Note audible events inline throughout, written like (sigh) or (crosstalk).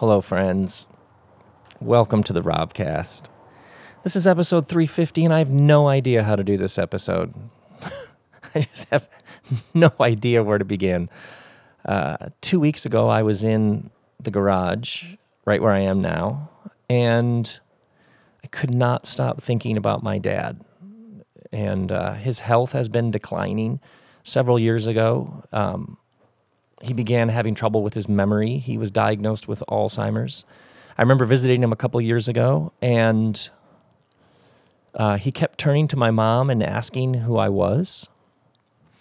Hello, friends. Welcome to the Robcast. This is episode 350, and I have no idea how to do this episode. (laughs) I just have no idea where to begin. Uh, two weeks ago, I was in the garage, right where I am now, and I could not stop thinking about my dad. And uh, his health has been declining several years ago. Um, he began having trouble with his memory. He was diagnosed with Alzheimer's. I remember visiting him a couple years ago, and uh, he kept turning to my mom and asking who I was.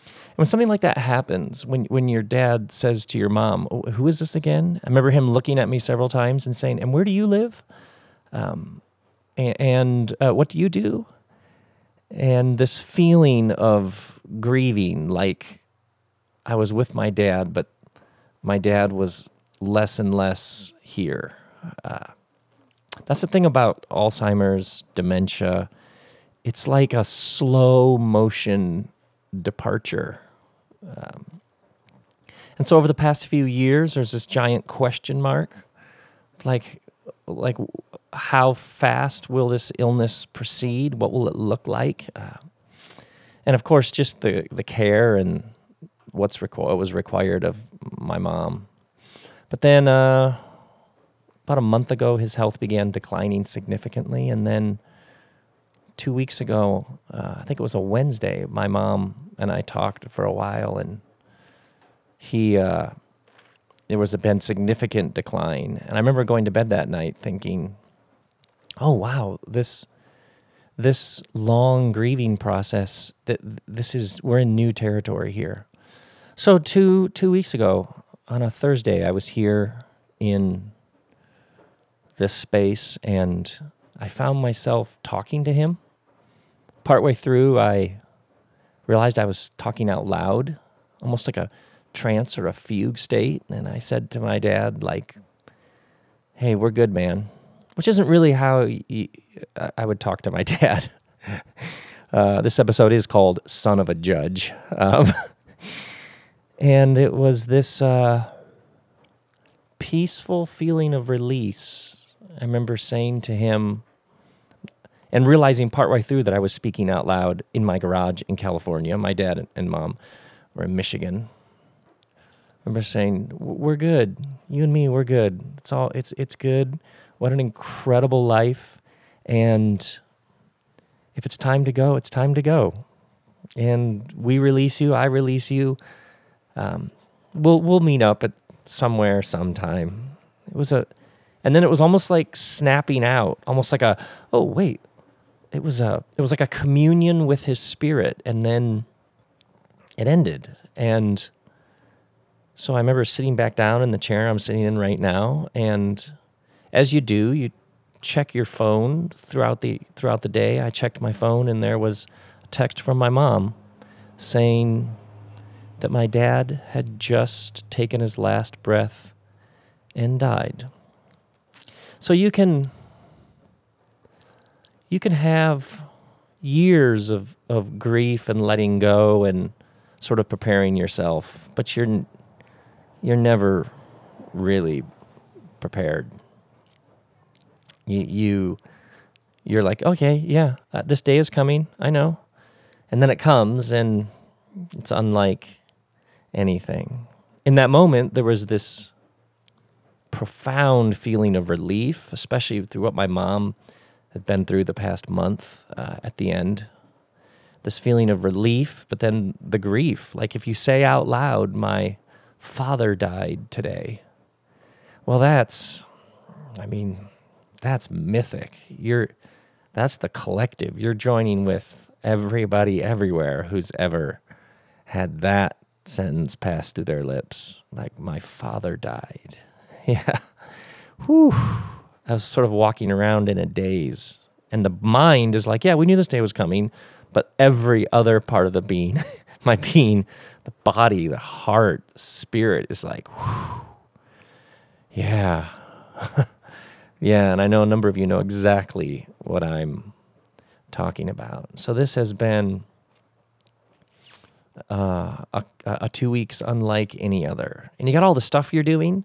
And when something like that happens, when when your dad says to your mom, "Oh, "Who is this again?" I remember him looking at me several times and saying, "And where do you live?" Um, and, and uh, what do you do? And this feeling of grieving, like I was with my dad, but my dad was less and less here. Uh, that's the thing about Alzheimer's, dementia. It's like a slow motion departure. Um, and so over the past few years, there's this giant question mark, like, like how fast will this illness proceed? What will it look like? Uh, and of course, just the the care and what's requ- what was required of my mom. But then, uh, about a month ago, his health began declining significantly, and then two weeks ago, uh, I think it was a Wednesday, my mom and I talked for a while, and he uh, there was a been significant decline, and I remember going to bed that night thinking, "Oh wow, this." This long grieving process that this is we're in new territory here. So two two weeks ago on a Thursday, I was here in this space, and I found myself talking to him. Partway through, I realized I was talking out loud, almost like a trance or a fugue state, and I said to my dad, like, "Hey, we're good, man," which isn't really how I would talk to my (laughs) dad. Uh, this episode is called "Son of a Judge." Um, (laughs) and it was this uh, peaceful feeling of release. I remember saying to him, and realizing partway through that I was speaking out loud in my garage in California. My dad and mom were in Michigan. I remember saying, "We're good. You and me, we're good. It's all. It's it's good. What an incredible life, and if it's time to go, it's time to go. And we release you. I release you." Um, we'll we'll meet up at somewhere sometime. It was a, and then it was almost like snapping out, almost like a oh wait, it was a it was like a communion with his spirit, and then it ended. And so I remember sitting back down in the chair I'm sitting in right now, and as you do, you check your phone throughout the throughout the day. I checked my phone, and there was a text from my mom saying that my dad had just taken his last breath and died. So you can you can have years of, of grief and letting go and sort of preparing yourself, but you're you're never really prepared. You you you're like, okay, yeah, uh, this day is coming. I know, and then it comes, and it's unlike anything. In that moment, there was this profound feeling of relief, especially through what my mom had been through the past month uh, at the end. This feeling of relief, but then the grief. Like if you say out loud, my father died today. Well, that's, I mean, that's mythic. You're, that's the collective. You're joining with everybody everywhere who's ever had that sentence pass through their lips. Like, my father died. (laughs) Yeah. Whew. I was sort of walking around in a daze. And the mind is like, yeah, we knew this day was coming. But every other part of the being, (laughs) my being, the body, the heart, the spirit is like, whew. yeah. (laughs) yeah. And I know a number of you know exactly what I'm talking about. So this has been uh, a, a two weeks unlike any other. And you got all the stuff you're doing.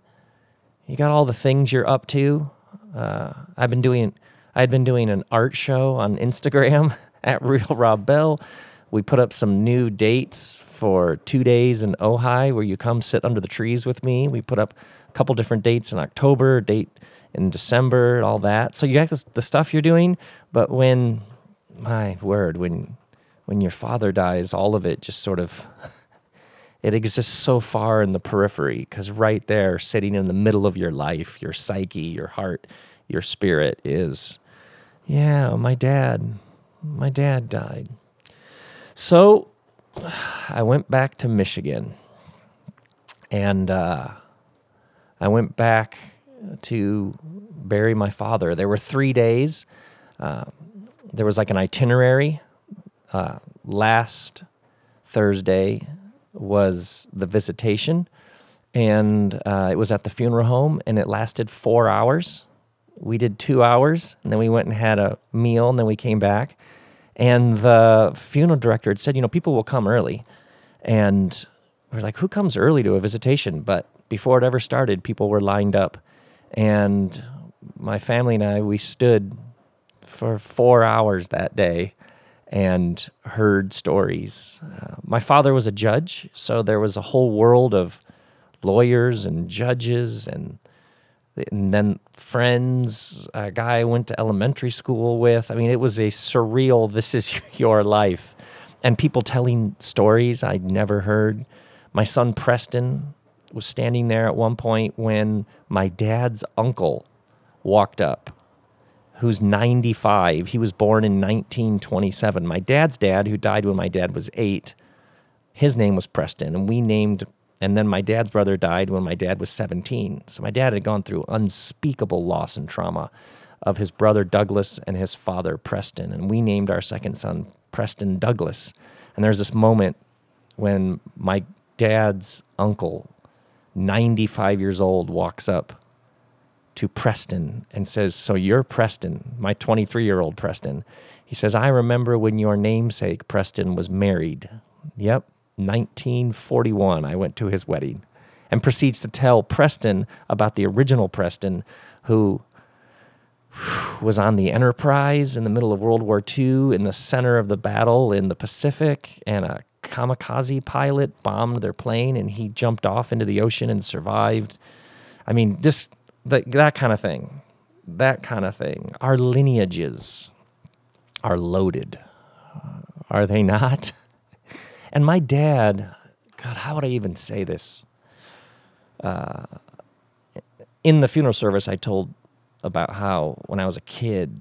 You got all the things you're up to. Uh, I've been doing. I'd been doing an art show on Instagram (laughs) at Real Rob Bell. We put up some new dates for two days in Ojai, where you come sit under the trees with me. We put up a couple different dates in October, date in December, all that. So you got this, the stuff you're doing, but when my word, when when your father dies, all of it just sort of (laughs) it exists so far in the periphery because right there, sitting in the middle of your life, your psyche, your heart, your spirit is, yeah, my dad, my dad died. So (sighs) I went back to Michigan and uh, I went back to bury my father. There were three days. Uh, there was like an itinerary. Uh, last Thursday was the visitation, and uh, it was at the funeral home, and it lasted four hours. We did two hours, and then we went and had a meal, and then we came back. And the funeral director had said, you know, people will come early. And we're like, who comes early to a visitation? But before it ever started, people were lined up. And my family and I, we stood for four hours that day and heard stories. Uh, my father was a judge, so there was a whole world of lawyers and judges and and then friends, a guy I went to elementary school with. I mean, it was a surreal, this is (laughs) your life. And people telling stories I'd never heard. My son Preston was standing there at one point when my dad's uncle walked up who's 95. He was born in 1927. My dad's dad, who died when my dad was eight, his name was Preston, and we named. And then my dad's brother died when my dad was 17. So my dad had gone through unspeakable loss and trauma of his brother Douglas and his father Preston. And we named our second son Preston Douglas. And there's this moment when my dad's uncle, 95 years old, walks up to Preston and says, So you're Preston, my 23 year old Preston. He says, I remember when your namesake, Preston, was married. Yep, 1941. I went to his wedding. And proceeds to tell Preston about the original Preston who was on the Enterprise in the middle of World War II in the center of the battle in the Pacific, and a kamikaze pilot bombed their plane and he jumped off into the ocean and survived. I mean, just that, that kind of thing. That kind of thing. Our lineages are loaded, are they not? (laughs) And my dad, God, how would I even say this? Uh, in the funeral service, I told about how when I was a kid,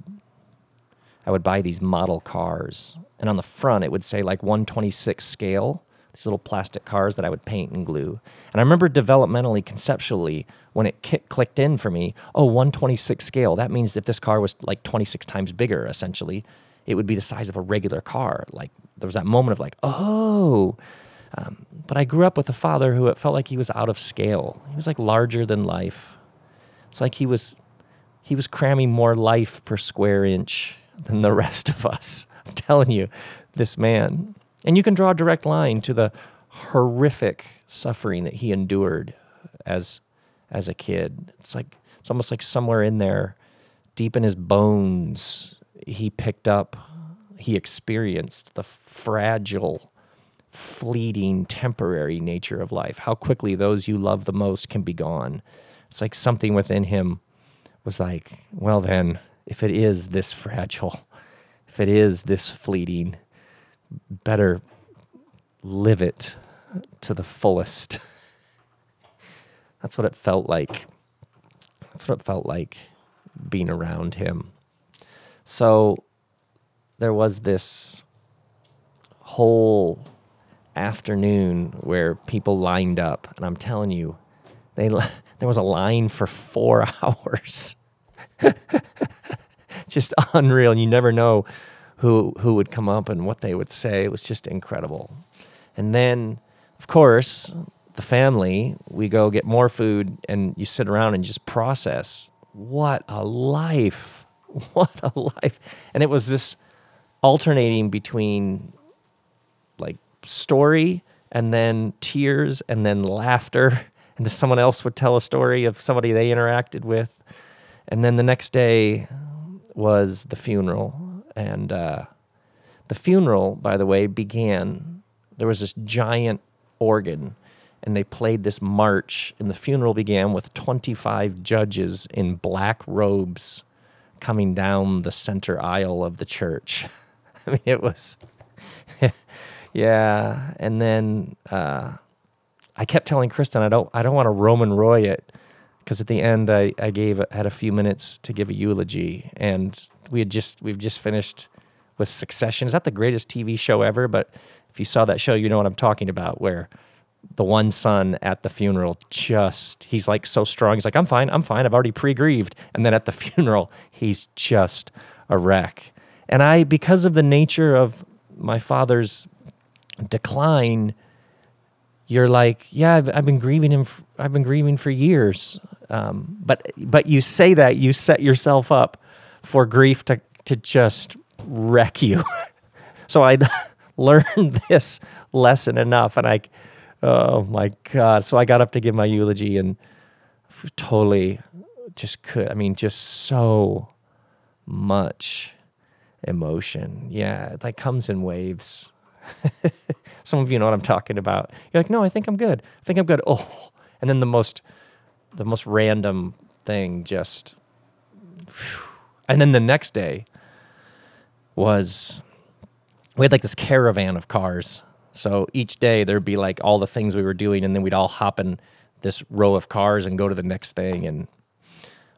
I would buy these model cars, and on the front it would say like 126 scale, these little plastic cars that I would paint and glue. And I remember developmentally, conceptually, when it clicked in for me, oh, 126 scale. That means if this car was like 26 times bigger, essentially, it would be the size of a regular car. Like there was that moment of like, oh. Um, but I grew up with a father who it felt like he was out of scale. He was like larger than life. It's like he was he was cramming more life per square inch than the rest of us. (laughs) I'm telling you, this man. And you can draw a direct line to the horrific suffering that he endured as as a kid. It's like it's almost like somewhere in there, deep in his bones, he picked up, he experienced the fragile, fleeting, temporary nature of life. How quickly those you love the most can be gone. It's like something within him was like, well, then, if it is this fragile, if it is this fleeting, better live it to the fullest. (laughs) That's what it felt like. That's what it felt like being around him. So there was this whole afternoon where people lined up, and I'm telling you, they (laughs) there was a line for four (laughs) hours. just unreal. You never know who who would come up and what they would say. It was just incredible. And then, of course, the family, we go get more food and you sit around and just process. What a life. (laughs) What a life. And it was this alternating between like story and then tears and then laughter (laughs) and then someone else would tell a story of somebody they interacted with, and then the next day was the funeral, and uh, the funeral, by the way, began. There was this giant organ, and they played this march, and the funeral began with 25 judges in black robes coming down the center aisle of the church. (laughs) I mean, it was, (laughs) yeah. And then uh, I kept telling Kristen, I don't, I don't want to Roman Roy it, because at the end I, I gave had a few minutes to give a eulogy, and we had just we've just finished with Succession. Is that the greatest TV show ever? But if you saw that show, you know what I'm talking about, where the one son at the funeral just he's like so strong he's like i'm fine i'm fine i've already pre-grieved and then at the (laughs) funeral he's just a wreck and i because of the nature of my father's decline you're like yeah i've, I've been grieving him i've been grieving for years um, but but you say that you set yourself up for grief to to just wreck you (laughs) so i (laughs) learned this lesson enough and i Oh my God. So I got up to give my eulogy and totally just could, I mean, just so much emotion. Yeah, it like comes in waves. (laughs) Some of you know what I'm talking about. You're like, no, I think I'm good. I think I'm good. Oh, and then the most, the most random thing just, and then the next day was, we had like this caravan of cars so each day there'd be like all the things we were doing, and then we'd all hop in this row of cars and go to the next thing. And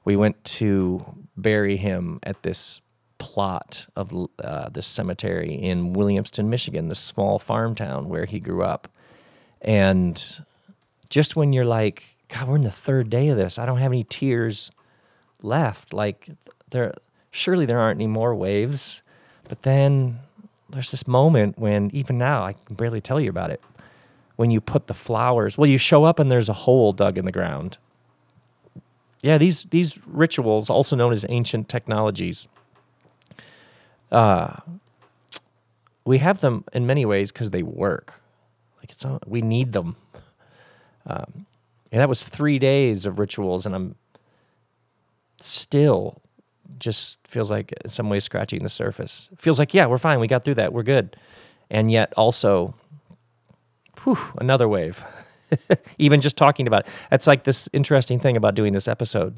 we went to bury him at this plot of uh, this cemetery in Williamston, Michigan, this small farm town where he grew up. And just when you're like, God, we're in the third day of this, I don't have any tears left. Like there, surely there aren't any more waves. But then there's this moment when even now I can barely tell you about it. When you put the flowers, well, you show up and there's a hole dug in the ground. Yeah, these these rituals, also known as ancient technologies, uh, we have them in many ways because they work. Like it's we need them. Um, and that was three days of rituals, and I'm still just feels like in some ways scratching the surface. Feels like, yeah, we're fine. We got through that. We're good. And yet also, whew, another wave. (laughs) Even just talking about it. It's like this interesting thing about doing this episode.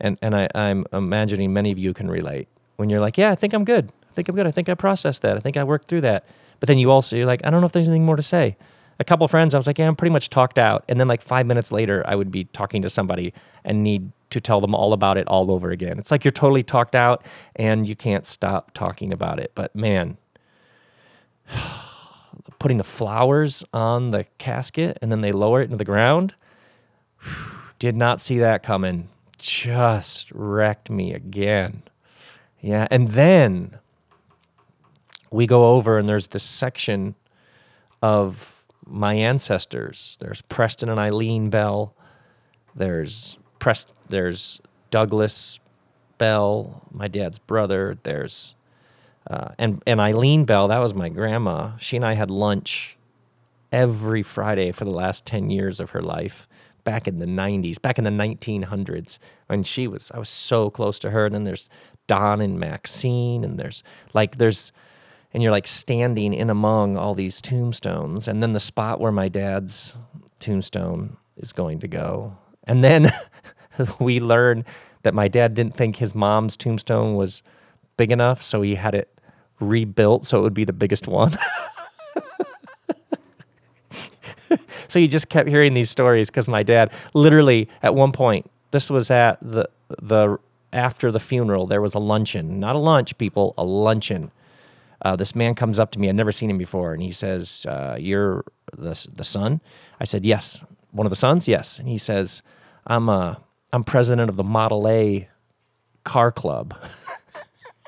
And, and I, I'm imagining many of you can relate when you're like, yeah, I think I'm good. I think I'm good. I think I processed that. I think I worked through that. But then you also, you're like, I don't know if there's anything more to say. A couple friends, I was like, yeah, I'm pretty much talked out. And then like five minutes later, I would be talking to somebody and need to tell them all about it all over again. It's like you're totally talked out and you can't stop talking about it. But man, (sighs) putting the flowers on the casket and then they lower it into the ground, (sighs) did not see that coming. Just wrecked me again. Yeah. And then we go over and there's this section of my ancestors. There's Preston and Eileen Bell. There's Prest, there's Douglas Bell, my dad's brother. There's uh, and and Eileen Bell, that was my grandma. She and I had lunch every Friday for the last ten years of her life. Back in the '90s, back in the 1900s, when she was, I was so close to her. And then there's Don and Maxine, and there's like there's and you're like standing in among all these tombstones and then the spot where my dad's tombstone is going to go and then (laughs) we learn that my dad didn't think his mom's tombstone was big enough, so he had it rebuilt so it would be the biggest one. (laughs) so you just kept hearing these stories because my dad literally at one point this was at the the after the funeral there was a luncheon not a lunch people a luncheon uh, this man comes up to me i'd never seen him before and he says uh, you're the, the son i said yes one of the sons yes and he says i'm a I'm president of the Model A car club.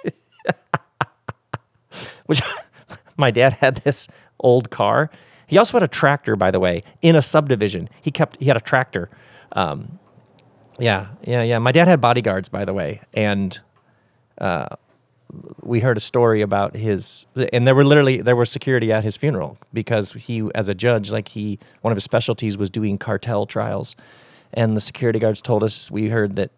(laughs) Which (laughs) my dad had this old car. He also had a tractor, by the way, in a subdivision. He kept he had a tractor. Um, yeah, yeah, yeah. My dad had bodyguards, by the way, and uh, we heard a story about his, and there were literally there was security at his funeral because he, as a judge, like he, one of his specialties was doing cartel trials, and the security guards told us we heard that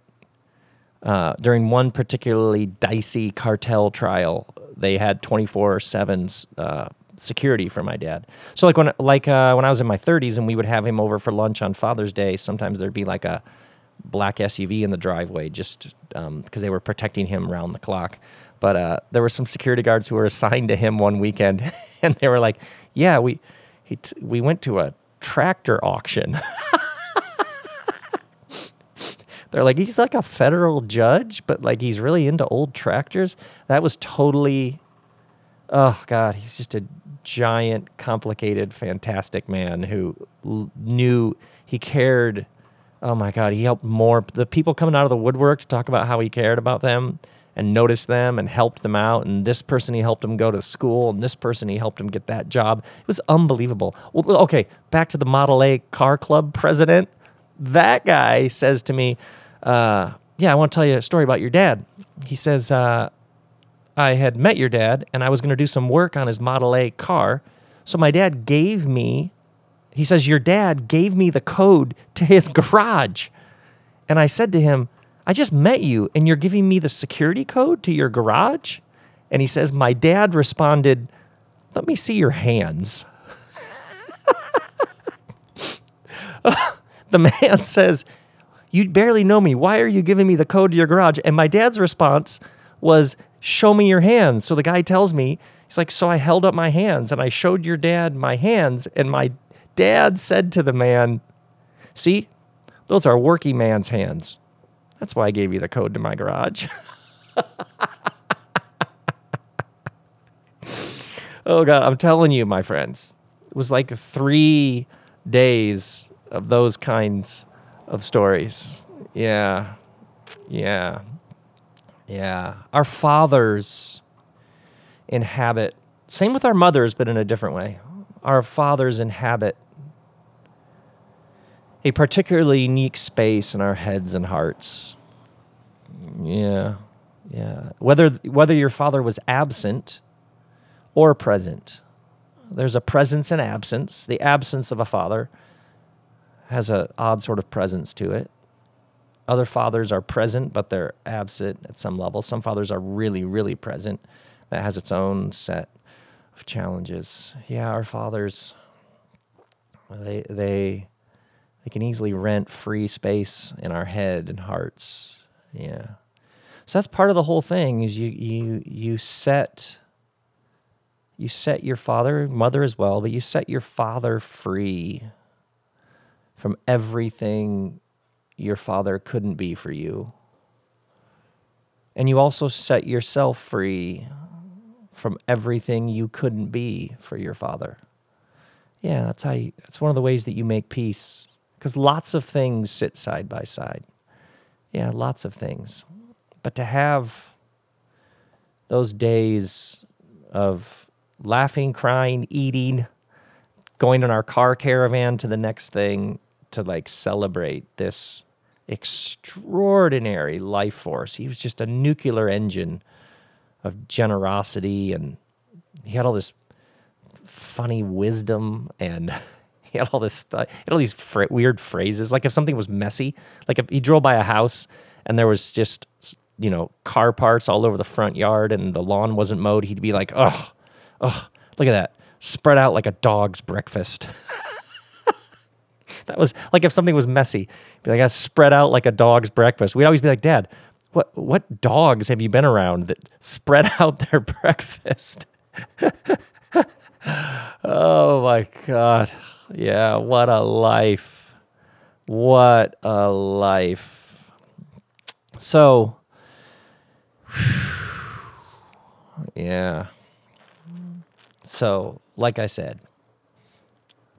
uh, during one particularly dicey cartel trial, they had twenty four seven uh, security for my dad. So like when like uh, when I was in my 30s and we would have him over for lunch on Father's Day, sometimes there'd be like a black SUV in the driveway just because um, they were protecting him around the clock. But uh, there were some security guards who were assigned to him one weekend, (laughs) and they were like, "Yeah, we he we went to a tractor auction." (laughs) They're like, he's like a federal judge, but like he's really into old tractors. That was totally, oh God, he's just a giant, complicated, fantastic man who l- knew he cared. Oh my God, he helped more the people coming out of the woodwork to talk about how he cared about them and noticed them and helped them out. And this person, he helped him go to school, and this person, he helped him get that job. It was unbelievable. Well, okay, back to the Model A car club president. That guy says to me, uh, Yeah, I want to tell you a story about your dad. He says, uh, I had met your dad and I was going to do some work on his Model A car. So my dad gave me, he says, Your dad gave me the code to his (laughs) garage. And I said to him, I just met you and you're giving me the security code to your garage? And he says, My dad responded, Let me see your hands. (laughs) the man (laughs) says, You barely know me. Why are you giving me the code to your garage? And my dad's response was, show me your hands. So the guy tells me, he's like, so I held up my hands and I showed your dad my hands. And my dad said to the man, see, those are working man's hands. That's why I gave you the code to my garage. (laughs) oh, God, I'm telling you, my friends, it was like three days of those kinds of stories. Yeah. Yeah. Yeah. Our fathers inhabit, same with our mothers, but in a different way. Our fathers inhabit a particularly unique space in our heads and hearts. Yeah. Yeah. Whether whether your father was absent or present. There's a presence and absence. The absence of a father has an odd sort of presence to it. Other fathers are present, but they're absent at some level. Some fathers are really, really present. That has its own set of challenges. Yeah, our fathers, they they they can easily rent free space in our head and hearts. Yeah. So that's part of the whole thing is you you you set you set your father, mother as well, but you set your father free from everything your father couldn't be for you. And you also set yourself free from everything you couldn't be for your father. Yeah, that's how you, that's one of the ways that you make peace because lots of things sit side by side. Yeah, lots of things. But to have those days of laughing, crying, eating, going in our car caravan to the next thing to like celebrate this extraordinary life force. He was just a nuclear engine of generosity, and he had all this funny wisdom, and (laughs) he (laughs) had all this stuff. Had all these fr- weird phrases. Like if something was messy, like if he drove by a house and there was just you know car parts all over the front yard and the lawn wasn't mowed, he'd be like, "Oh, oh, look at that." Spread out like a dog's breakfast. (laughs) that was like if something was messy, be like, I spread out like a dog's breakfast. We'd always be like, Dad, what what dogs have you been around that spread (laughs) out their breakfast? Oh my god. Yeah, what a life. What a life. So (sighs) yeah. So, like I said,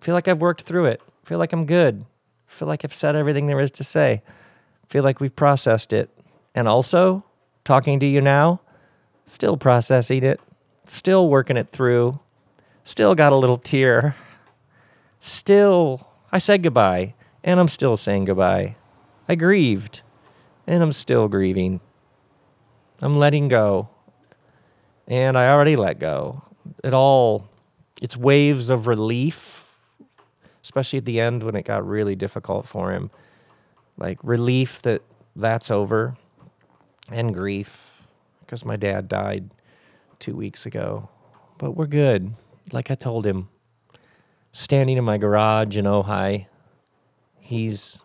feel like I've worked through it feel like I'm good. feel like I've said everything there is to say. feel like we've processed it. And also, talking to you now, still processing it, still working it through, still got a little tear. Still, I said goodbye, and I'm still saying goodbye. I grieved, and I'm still grieving. I'm letting go, And I already let go. It all, it's waves of relief, especially at the end when it got really difficult for him. Like relief that that's over and grief because my dad died two weeks ago. But we're good. Like I told him, standing in my garage in Ojai, he's,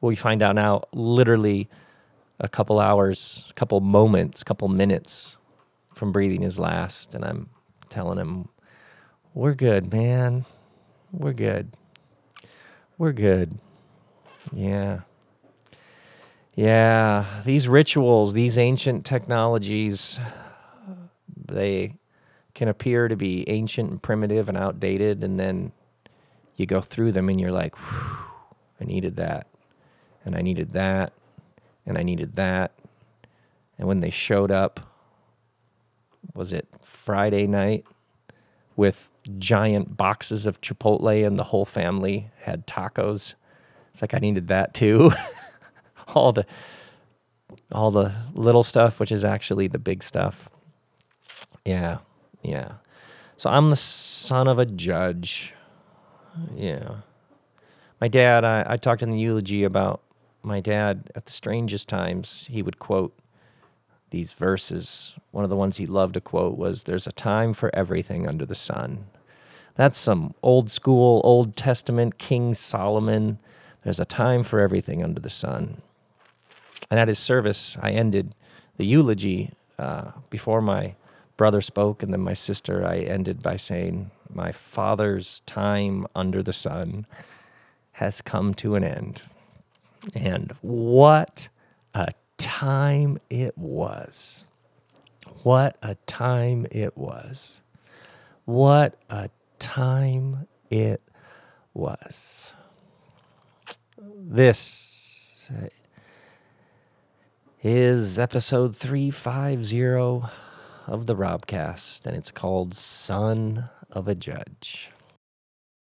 we find out now, literally a couple hours, a couple moments, a couple minutes from breathing his last. And I'm telling him, we're good, man. We're good. We're good. Yeah. Yeah, these rituals, these ancient technologies, they can appear to be ancient and primitive and outdated. And then you go through them and you're like, I needed that. And I needed that. And I needed that. And when they showed up, was it Friday night with giant boxes of Chipotle and the whole family had tacos? It's like I needed that too. (laughs) all the all the little stuff, which is actually the big stuff. Yeah, yeah. So I'm the son of a judge. Yeah. My dad, I, I talked in the eulogy about my dad at the strangest times. He would quote these verses. One of the ones he loved to quote was There's a time for everything under the sun. That's some old school, Old Testament King Solomon. There's a time for everything under the sun. And at his service, I ended the eulogy uh, before my brother spoke, and then my sister, I ended by saying, My father's time under the sun has come to an end. And what a time it was! What a time it was! What a time it was. This is episode 350 of the Robcast, and it's called Son of a Judge.